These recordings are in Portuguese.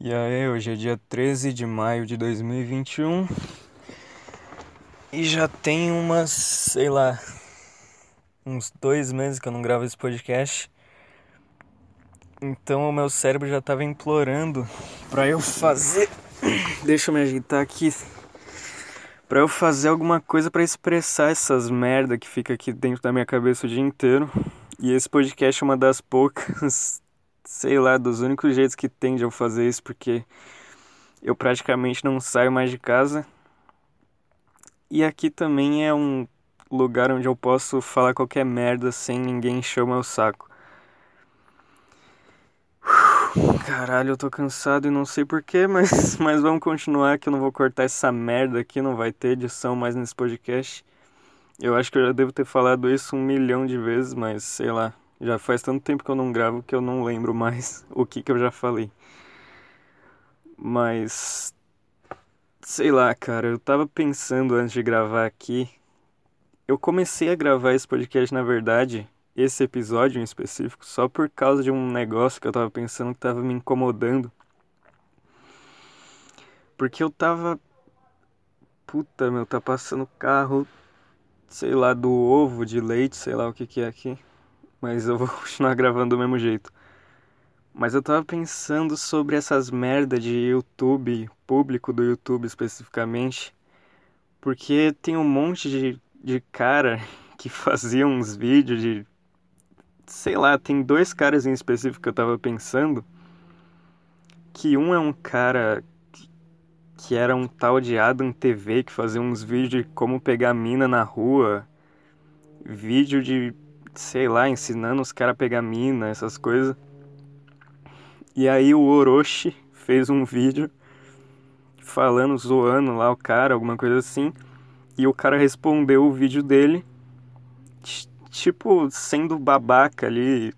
E aí, hoje é dia 13 de maio de 2021 e já tem umas, sei lá, uns dois meses que eu não gravo esse podcast. Então o meu cérebro já tava implorando pra eu fazer. Deixa eu me ajeitar aqui. Pra eu fazer alguma coisa para expressar essas merda que fica aqui dentro da minha cabeça o dia inteiro. E esse podcast é uma das poucas sei lá, dos únicos jeitos que tem de eu fazer isso, porque eu praticamente não saio mais de casa. E aqui também é um lugar onde eu posso falar qualquer merda sem ninguém encher o meu saco. Caralho, eu tô cansado e não sei porquê, mas, mas vamos continuar que eu não vou cortar essa merda aqui, não vai ter edição mais nesse podcast. Eu acho que eu já devo ter falado isso um milhão de vezes, mas sei lá, já faz tanto tempo que eu não gravo que eu não lembro mais o que, que eu já falei. Mas. Sei lá, cara, eu tava pensando antes de gravar aqui. Eu comecei a gravar esse podcast, na verdade, esse episódio em específico, só por causa de um negócio que eu tava pensando que tava me incomodando. Porque eu tava. Puta, meu, tá passando carro, sei lá, do ovo de leite, sei lá o que que é aqui mas eu vou continuar gravando do mesmo jeito. Mas eu tava pensando sobre essas merda de YouTube, público do YouTube especificamente, porque tem um monte de, de cara que fazia uns vídeos de. Sei lá, tem dois caras em específico que eu tava pensando. Que um é um cara que era um tal de Adam TV que fazia uns vídeos de como pegar mina na rua, vídeo de sei lá, ensinando os caras a pegar mina, essas coisas. E aí o Orochi fez um vídeo falando, zoando lá o cara, alguma coisa assim. E o cara respondeu o vídeo dele, tipo, sendo babaca ali.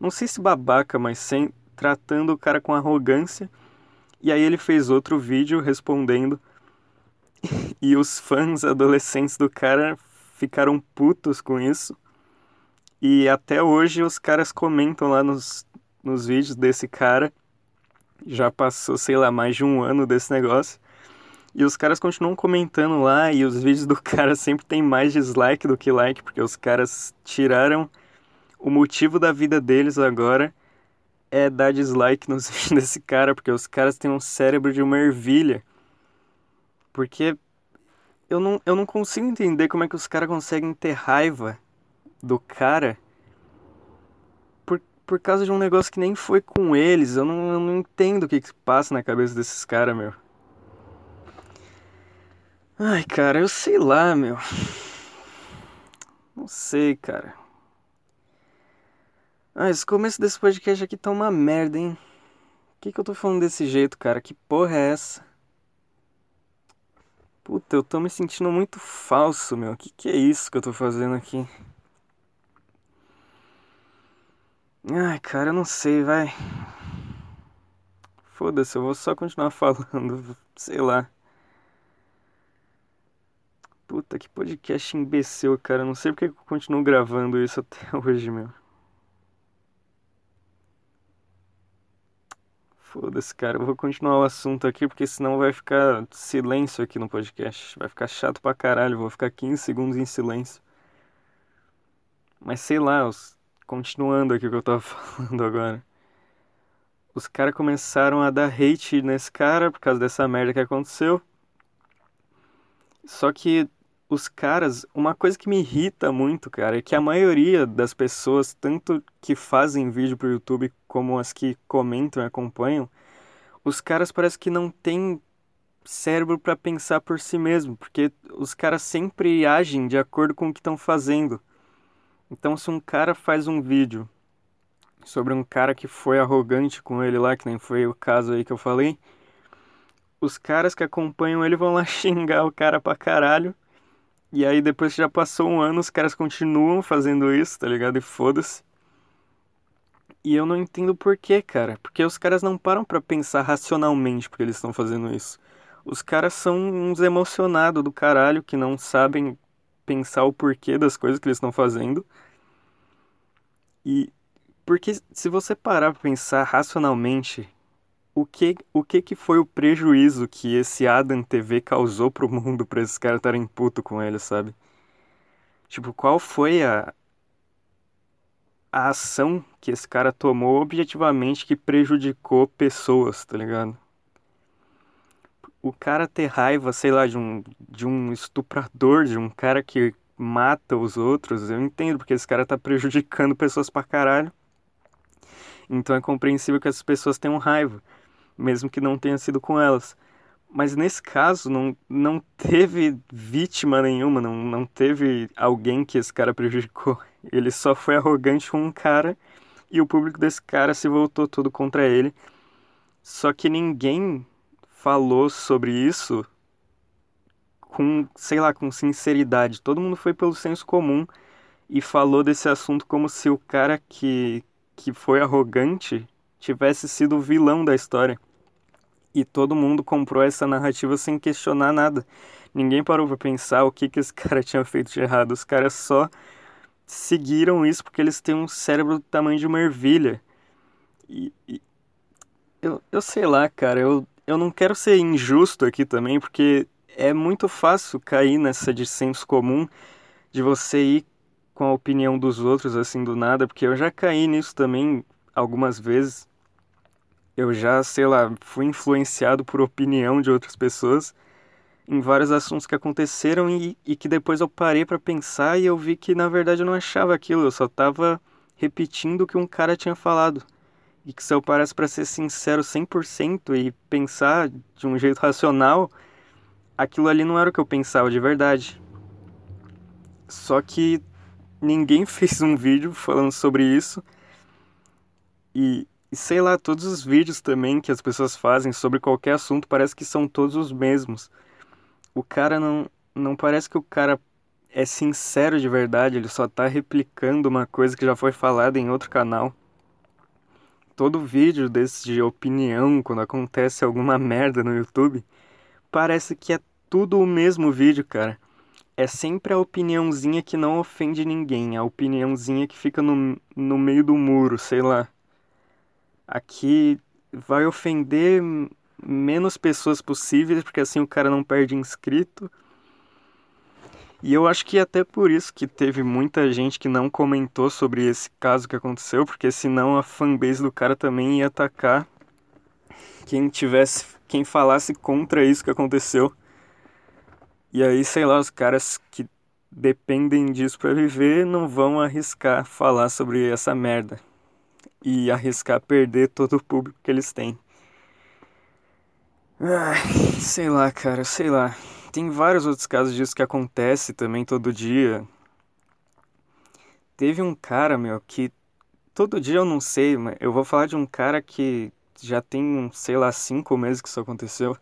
Não sei se babaca, mas sem, tratando o cara com arrogância. E aí ele fez outro vídeo respondendo. E os fãs adolescentes do cara ficaram putos com isso. E até hoje os caras comentam lá nos, nos vídeos desse cara. Já passou, sei lá, mais de um ano desse negócio. E os caras continuam comentando lá e os vídeos do cara sempre tem mais dislike do que like, porque os caras tiraram o motivo da vida deles agora é dar dislike nos vídeos desse cara, porque os caras têm um cérebro de uma ervilha. Porque eu não, eu não consigo entender como é que os caras conseguem ter raiva do cara por, por causa de um negócio que nem foi com eles. Eu não, eu não entendo o que, que passa na cabeça desses caras, meu. Ai, cara, eu sei lá, meu. Não sei, cara. Ah, esse começo desse podcast aqui tá uma merda, hein? Por que, que eu tô falando desse jeito, cara? Que porra é essa? Puta, eu tô me sentindo muito falso, meu. Que que é isso que eu tô fazendo aqui? Ai, cara, eu não sei, vai. Foda-se, eu vou só continuar falando, sei lá. Puta, que podcast imbecil, cara. Não sei porque eu continuo gravando isso até hoje, meu. Foda-se, cara. Eu vou continuar o assunto aqui porque senão vai ficar silêncio aqui no podcast. Vai ficar chato pra caralho. vou ficar 15 segundos em silêncio. Mas sei lá, os continuando aqui o que eu tava falando agora. Os caras começaram a dar hate nesse cara por causa dessa merda que aconteceu. Só que os caras, uma coisa que me irrita muito, cara, é que a maioria das pessoas, tanto que fazem vídeo pro YouTube como as que comentam e acompanham, os caras parece que não têm cérebro para pensar por si mesmo, porque os caras sempre agem de acordo com o que estão fazendo. Então, se um cara faz um vídeo sobre um cara que foi arrogante com ele lá, que nem foi o caso aí que eu falei, os caras que acompanham ele vão lá xingar o cara pra caralho. E aí, depois que já passou um ano, os caras continuam fazendo isso, tá ligado? E foda-se. E eu não entendo por quê, cara. Porque os caras não param para pensar racionalmente porque eles estão fazendo isso. Os caras são uns emocionados do caralho que não sabem pensar o porquê das coisas que eles estão fazendo. E porque se você parar para pensar racionalmente, o que, o que que foi o prejuízo que esse Adam TV causou pro mundo pra esses caras estarem puto com ele, sabe? Tipo, qual foi a, a ação que esse cara tomou objetivamente que prejudicou pessoas, tá ligado? O cara ter raiva, sei lá, de um, de um estuprador, de um cara que mata os outros, eu entendo, porque esse cara tá prejudicando pessoas pra caralho. Então é compreensível que essas pessoas tenham raiva, mesmo que não tenha sido com elas. Mas nesse caso, não, não teve vítima nenhuma, não, não teve alguém que esse cara prejudicou. Ele só foi arrogante com um cara e o público desse cara se voltou todo contra ele. Só que ninguém falou sobre isso com, sei lá, com sinceridade. Todo mundo foi pelo senso comum e falou desse assunto como se o cara que, que foi arrogante tivesse sido o vilão da história. E todo mundo comprou essa narrativa sem questionar nada. Ninguém parou para pensar o que, que esse cara tinha feito de errado. Os caras só seguiram isso porque eles têm um cérebro do tamanho de uma ervilha. E, e eu, eu sei lá, cara, eu, eu não quero ser injusto aqui também, porque é muito fácil cair nessa de senso comum de você ir com a opinião dos outros assim do nada, porque eu já caí nisso também algumas vezes eu já, sei lá, fui influenciado por opinião de outras pessoas em vários assuntos que aconteceram e, e que depois eu parei para pensar e eu vi que na verdade eu não achava aquilo, eu só tava repetindo o que um cara tinha falado. E que se eu parasse para ser sincero 100% e pensar de um jeito racional, aquilo ali não era o que eu pensava de verdade. Só que ninguém fez um vídeo falando sobre isso. E, e sei lá, todos os vídeos também que as pessoas fazem sobre qualquer assunto parece que são todos os mesmos. O cara não. Não parece que o cara é sincero de verdade, ele só tá replicando uma coisa que já foi falada em outro canal. Todo vídeo desse de opinião, quando acontece alguma merda no YouTube, parece que é tudo o mesmo vídeo, cara. É sempre a opiniãozinha que não ofende ninguém, a opiniãozinha que fica no, no meio do muro, sei lá aqui vai ofender menos pessoas possíveis, porque assim o cara não perde inscrito. E eu acho que até por isso que teve muita gente que não comentou sobre esse caso que aconteceu, porque senão a fanbase do cara também ia atacar quem tivesse, quem falasse contra isso que aconteceu. E aí, sei lá, os caras que dependem disso para viver não vão arriscar falar sobre essa merda e arriscar perder todo o público que eles têm. Ai, sei lá, cara, sei lá. Tem vários outros casos disso que acontece também todo dia. Teve um cara, meu, que todo dia eu não sei, mas eu vou falar de um cara que já tem, sei lá, cinco meses que isso aconteceu.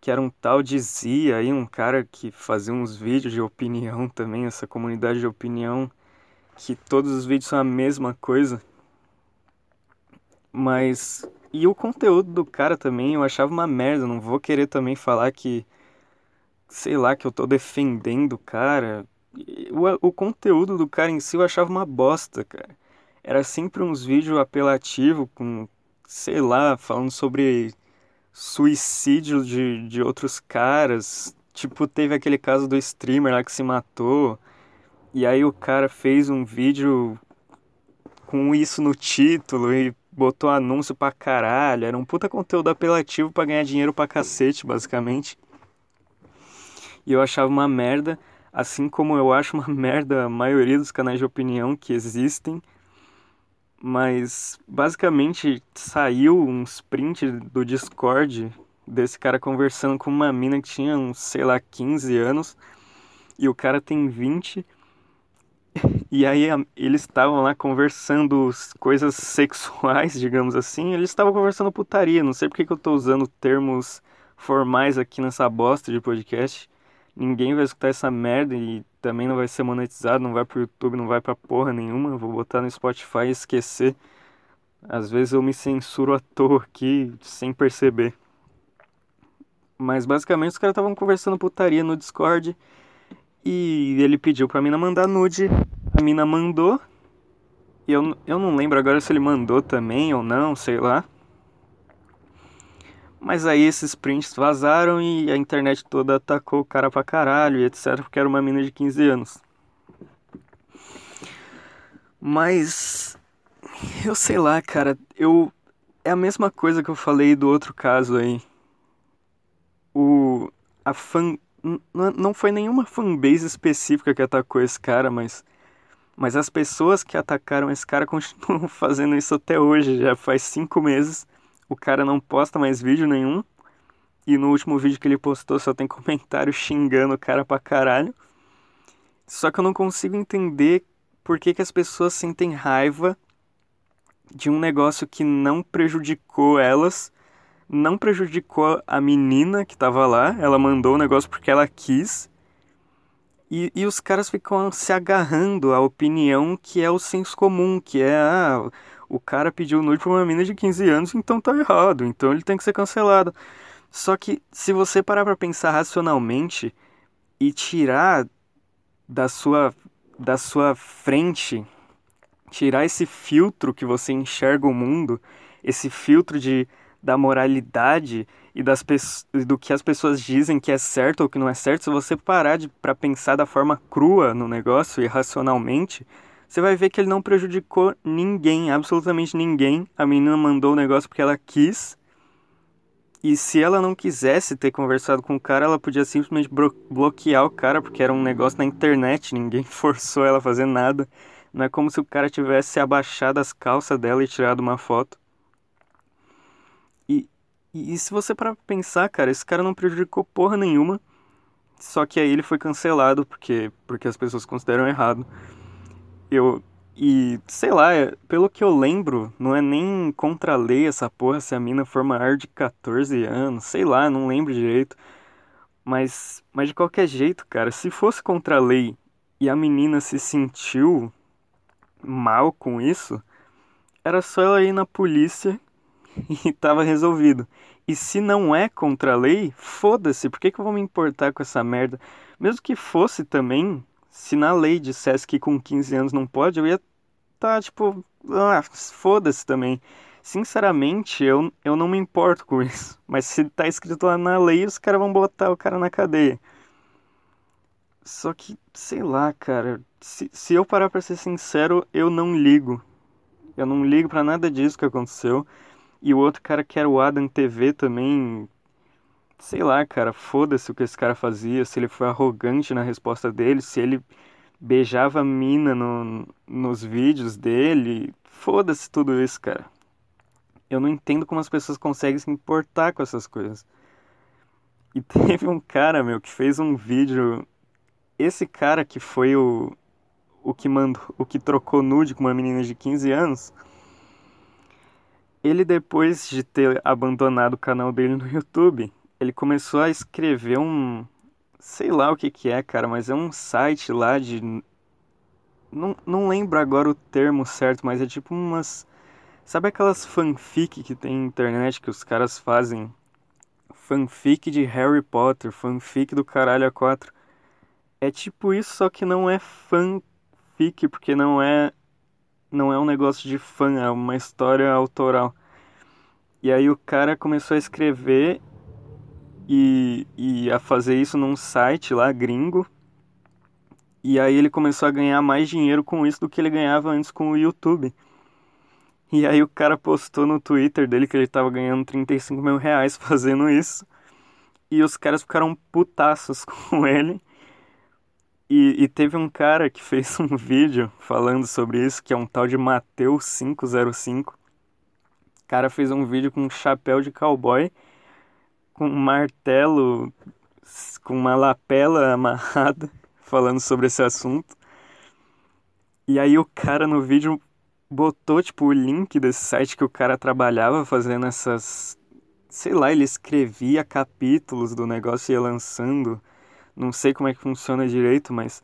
Que era um tal de Zia aí, um cara que fazia uns vídeos de opinião também, essa comunidade de opinião, que todos os vídeos são a mesma coisa. Mas. E o conteúdo do cara também eu achava uma merda. Não vou querer também falar que. Sei lá, que eu tô defendendo o cara. O, o conteúdo do cara em si eu achava uma bosta, cara. Era sempre uns vídeos apelativos com. Sei lá, falando sobre suicídio de, de outros caras. Tipo, teve aquele caso do streamer lá que se matou. E aí o cara fez um vídeo com isso no título e botou anúncio pra caralho, era um puta conteúdo apelativo para ganhar dinheiro pra cacete, basicamente. E eu achava uma merda, assim como eu acho uma merda a maioria dos canais de opinião que existem. Mas basicamente saiu um sprint do Discord desse cara conversando com uma mina que tinha uns, sei lá, 15 anos e o cara tem 20 e aí eles estavam lá conversando coisas sexuais, digamos assim. Eles estavam conversando putaria. Não sei porque que eu tô usando termos formais aqui nessa bosta de podcast. Ninguém vai escutar essa merda e também não vai ser monetizado, não vai pro YouTube, não vai pra porra nenhuma. Vou botar no Spotify e esquecer. Às vezes eu me censuro à toa aqui sem perceber. Mas basicamente os caras estavam conversando putaria no Discord. E ele pediu pra mina mandar nude. A mina mandou. E eu, eu não lembro agora se ele mandou também ou não, sei lá. Mas aí esses prints vazaram e a internet toda atacou o cara pra caralho e etc, porque era uma mina de 15 anos. Mas eu sei lá, cara, eu é a mesma coisa que eu falei do outro caso aí. O a fan não foi nenhuma fanbase específica que atacou esse cara, mas mas as pessoas que atacaram esse cara continuam fazendo isso até hoje, já faz cinco meses. O cara não posta mais vídeo nenhum. E no último vídeo que ele postou só tem comentário xingando o cara pra caralho. Só que eu não consigo entender por que, que as pessoas sentem raiva de um negócio que não prejudicou elas, não prejudicou a menina que tava lá, ela mandou o negócio porque ela quis. E, e os caras ficam se agarrando à opinião que é o senso comum, que é ah, o cara pediu nude pra uma menina de 15 anos, então tá errado, então ele tem que ser cancelado. Só que se você parar pra pensar racionalmente e tirar da sua da sua frente tirar esse filtro que você enxerga o mundo, esse filtro de, da moralidade e das do que as pessoas dizem que é certo ou que não é certo, se você parar para pensar da forma crua no negócio e racionalmente, você vai ver que ele não prejudicou ninguém, absolutamente ninguém. A menina mandou o negócio porque ela quis. E se ela não quisesse ter conversado com o cara, ela podia simplesmente bloquear o cara, porque era um negócio na internet, ninguém forçou ela a fazer nada. Não é como se o cara tivesse abaixado as calças dela e tirado uma foto. E, e, e se você para pensar, cara, esse cara não prejudicou porra nenhuma. Só que aí ele foi cancelado porque, porque as pessoas consideram errado. Eu. E, sei lá, é, pelo que eu lembro, não é nem contra a lei essa porra se a mina for maior de 14 anos, sei lá, não lembro direito. Mas, mas de qualquer jeito, cara, se fosse contra a lei e a menina se sentiu mal com isso, era só ela ir na polícia e tava resolvido. E se não é contra a lei, foda-se, por que, que eu vou me importar com essa merda? Mesmo que fosse também, se na lei dissesse que com 15 anos não pode, eu ia tá tipo, ah, foda-se também. Sinceramente, eu, eu não me importo com isso. Mas se tá escrito lá na lei, os caras vão botar o cara na cadeia. Só que, sei lá, cara, se, se eu parar pra ser sincero, eu não ligo. Eu não ligo para nada disso que aconteceu. E o outro cara que era o Adam TV também. Sei lá, cara, foda-se o que esse cara fazia, se ele foi arrogante na resposta dele, se ele beijava a mina no, nos vídeos dele. Foda-se tudo isso, cara. Eu não entendo como as pessoas conseguem se importar com essas coisas. E teve um cara, meu, que fez um vídeo. Esse cara que foi o, o que mandou, o que trocou nude com uma menina de 15 anos, ele depois de ter abandonado o canal dele no YouTube, ele começou a escrever um, sei lá o que que é, cara, mas é um site lá de não, não lembro agora o termo certo, mas é tipo umas sabe aquelas fanfic que tem na internet que os caras fazem fanfic de Harry Potter, fanfic do caralho a 4. É tipo isso, só que não é fan fique, porque não é não é um negócio de fã, é uma história autoral. E aí o cara começou a escrever e, e a fazer isso num site lá gringo. E aí ele começou a ganhar mais dinheiro com isso do que ele ganhava antes com o YouTube. E aí o cara postou no Twitter dele que ele tava ganhando 35 mil reais fazendo isso. E os caras ficaram putaços com ele. E, e, teve um cara que fez um vídeo falando sobre isso, que é um tal de Mateus 505. O cara fez um vídeo com um chapéu de cowboy, com um martelo, com uma lapela amarrada, falando sobre esse assunto. E aí o cara no vídeo botou, tipo, o link desse site que o cara trabalhava fazendo essas... Sei lá, ele escrevia capítulos do negócio e ia lançando não sei como é que funciona direito, mas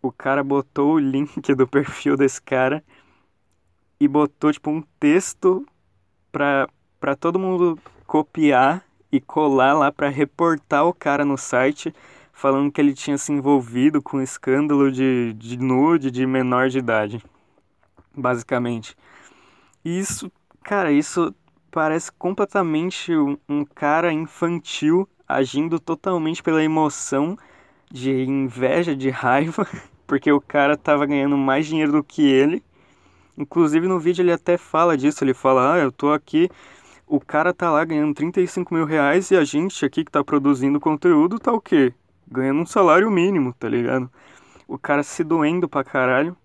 o cara botou o link do perfil desse cara e botou tipo um texto pra, pra todo mundo copiar e colar lá para reportar o cara no site falando que ele tinha se envolvido com um escândalo de, de nude de menor de idade, basicamente. E isso, cara, isso parece completamente um, um cara infantil agindo totalmente pela emoção de inveja, de raiva, porque o cara tava ganhando mais dinheiro do que ele. Inclusive no vídeo ele até fala disso, ele fala, ah, eu tô aqui, o cara tá lá ganhando 35 mil reais e a gente aqui que tá produzindo conteúdo tá o quê? Ganhando um salário mínimo, tá ligado? O cara se doendo pra caralho.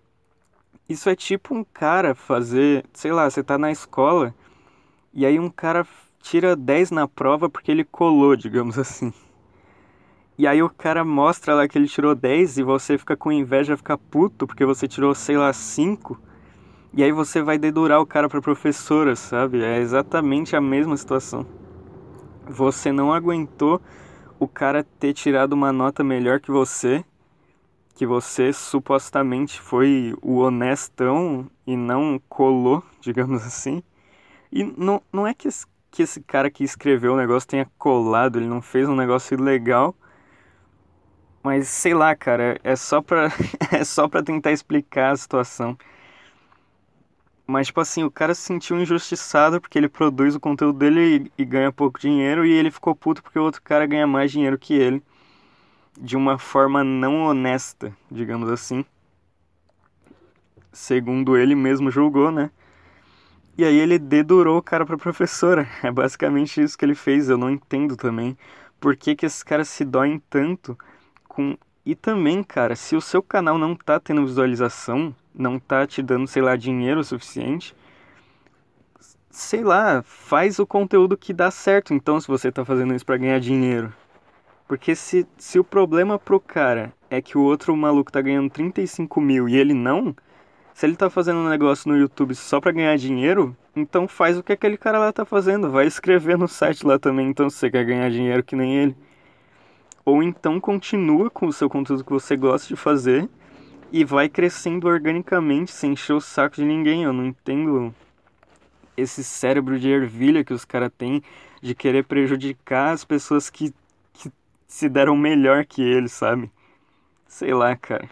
Isso é tipo um cara fazer, sei lá, você tá na escola e aí um cara tira 10 na prova porque ele colou, digamos assim. E aí o cara mostra lá que ele tirou 10 e você fica com inveja, fica puto porque você tirou, sei lá, 5. E aí você vai dedurar o cara pra professora, sabe? É exatamente a mesma situação. Você não aguentou o cara ter tirado uma nota melhor que você, que você supostamente foi o honestão e não colou, digamos assim. E não, não é que esse, que esse cara que escreveu o negócio tenha colado, ele não fez um negócio legal. Mas sei lá, cara, é só pra, é só pra tentar explicar a situação. Mas, tipo assim, o cara se sentiu injustiçado porque ele produz o conteúdo dele e, e ganha pouco dinheiro, e ele ficou puto porque o outro cara ganha mais dinheiro que ele. De uma forma não honesta, digamos assim. Segundo ele mesmo julgou, né? E aí ele dedurou o cara pra professora. É basicamente isso que ele fez. Eu não entendo também por que, que esses caras se doem tanto com. E também, cara, se o seu canal não tá tendo visualização, não tá te dando, sei lá, dinheiro suficiente, sei lá, faz o conteúdo que dá certo. Então, se você tá fazendo isso para ganhar dinheiro. Porque se, se o problema pro cara é que o outro maluco tá ganhando 35 mil e ele não, se ele tá fazendo um negócio no YouTube só para ganhar dinheiro, então faz o que aquele cara lá tá fazendo. Vai escrever no site lá também, então se você quer ganhar dinheiro que nem ele. Ou então continua com o seu conteúdo que você gosta de fazer e vai crescendo organicamente, sem encher o saco de ninguém. Eu não entendo esse cérebro de ervilha que os caras têm de querer prejudicar as pessoas que, que se deram melhor que eles, sabe? Sei lá, cara.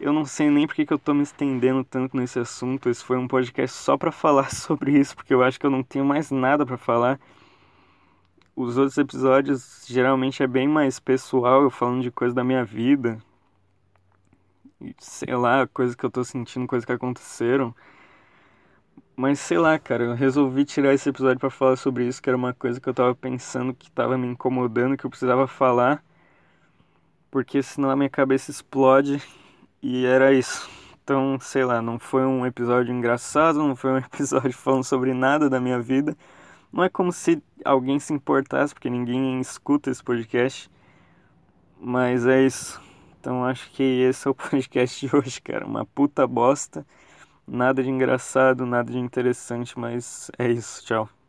Eu não sei nem porque que eu tô me estendendo tanto nesse assunto. Esse foi um podcast só para falar sobre isso, porque eu acho que eu não tenho mais nada para falar. Os outros episódios geralmente é bem mais pessoal, eu falando de coisa da minha vida. Sei lá, coisas que eu tô sentindo, coisas que aconteceram. Mas sei lá, cara, eu resolvi tirar esse episódio para falar sobre isso, que era uma coisa que eu tava pensando que tava me incomodando, que eu precisava falar. Porque senão a minha cabeça explode e era isso. Então, sei lá, não foi um episódio engraçado, não foi um episódio falando sobre nada da minha vida. Não é como se alguém se importasse, porque ninguém escuta esse podcast. Mas é isso. Então acho que esse é o podcast de hoje, cara. Uma puta bosta. Nada de engraçado, nada de interessante, mas é isso. Tchau.